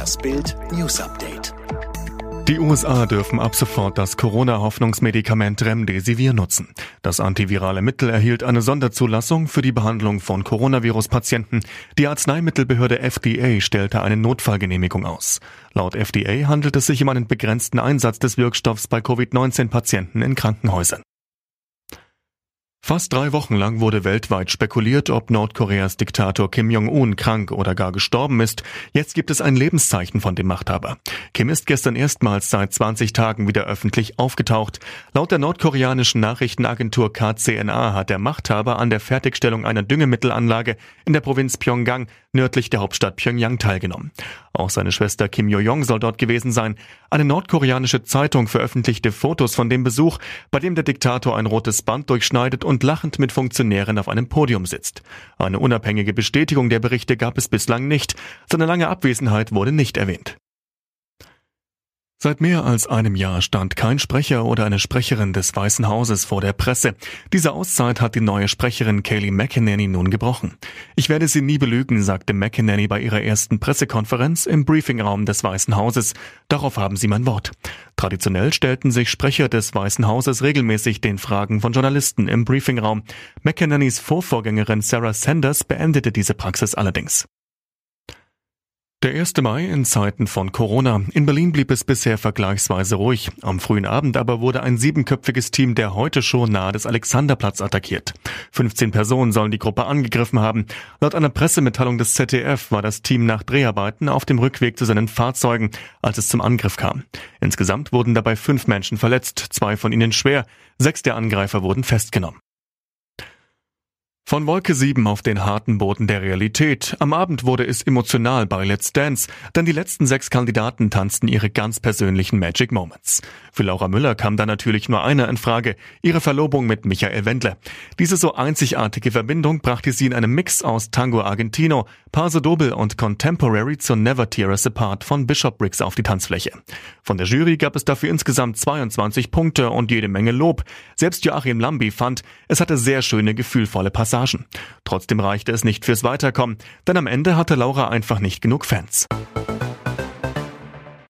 Das Bild News Update. Die USA dürfen ab sofort das Corona-Hoffnungsmedikament Remdesivir nutzen. Das antivirale Mittel erhielt eine Sonderzulassung für die Behandlung von Coronavirus-Patienten. Die Arzneimittelbehörde FDA stellte eine Notfallgenehmigung aus. Laut FDA handelt es sich um einen begrenzten Einsatz des Wirkstoffs bei Covid-19-Patienten in Krankenhäusern. Fast drei Wochen lang wurde weltweit spekuliert, ob Nordkoreas Diktator Kim Jong-un krank oder gar gestorben ist. Jetzt gibt es ein Lebenszeichen von dem Machthaber. Kim ist gestern erstmals seit 20 Tagen wieder öffentlich aufgetaucht. Laut der nordkoreanischen Nachrichtenagentur KCNA hat der Machthaber an der Fertigstellung einer Düngemittelanlage in der Provinz Pyongyang nördlich der Hauptstadt Pyongyang teilgenommen. Auch seine Schwester Kim Yo-jong soll dort gewesen sein. Eine nordkoreanische Zeitung veröffentlichte Fotos von dem Besuch, bei dem der Diktator ein rotes Band durchschneidet und lachend mit Funktionären auf einem Podium sitzt. Eine unabhängige Bestätigung der Berichte gab es bislang nicht. Seine lange Abwesenheit wurde nicht erwähnt. Seit mehr als einem Jahr stand kein Sprecher oder eine Sprecherin des Weißen Hauses vor der Presse. Diese Auszeit hat die neue Sprecherin Kayleigh McEnany nun gebrochen. Ich werde Sie nie belügen, sagte McEnany bei ihrer ersten Pressekonferenz im Briefingraum des Weißen Hauses. Darauf haben Sie mein Wort. Traditionell stellten sich Sprecher des Weißen Hauses regelmäßig den Fragen von Journalisten im Briefingraum. McEnanys Vorvorgängerin Sarah Sanders beendete diese Praxis allerdings. Der 1. Mai in Zeiten von Corona. In Berlin blieb es bisher vergleichsweise ruhig. Am frühen Abend aber wurde ein siebenköpfiges Team der heute schon nahe des Alexanderplatz attackiert. 15 Personen sollen die Gruppe angegriffen haben. Laut einer Pressemitteilung des ZDF war das Team nach Dreharbeiten auf dem Rückweg zu seinen Fahrzeugen, als es zum Angriff kam. Insgesamt wurden dabei fünf Menschen verletzt, zwei von ihnen schwer. Sechs der Angreifer wurden festgenommen. Von Wolke 7 auf den harten Boden der Realität. Am Abend wurde es emotional bei Let's Dance, denn die letzten sechs Kandidaten tanzten ihre ganz persönlichen Magic Moments. Für Laura Müller kam da natürlich nur einer in Frage, ihre Verlobung mit Michael Wendler. Diese so einzigartige Verbindung brachte sie in einem Mix aus Tango Argentino, Paso Doble und Contemporary zu Never Tear Us Apart von Bishop Briggs auf die Tanzfläche. Von der Jury gab es dafür insgesamt 22 Punkte und jede Menge Lob. Selbst Joachim Lambi fand, es hatte sehr schöne, gefühlvolle Passagen. Passagen. Trotzdem reichte es nicht fürs Weiterkommen, denn am Ende hatte Laura einfach nicht genug Fans.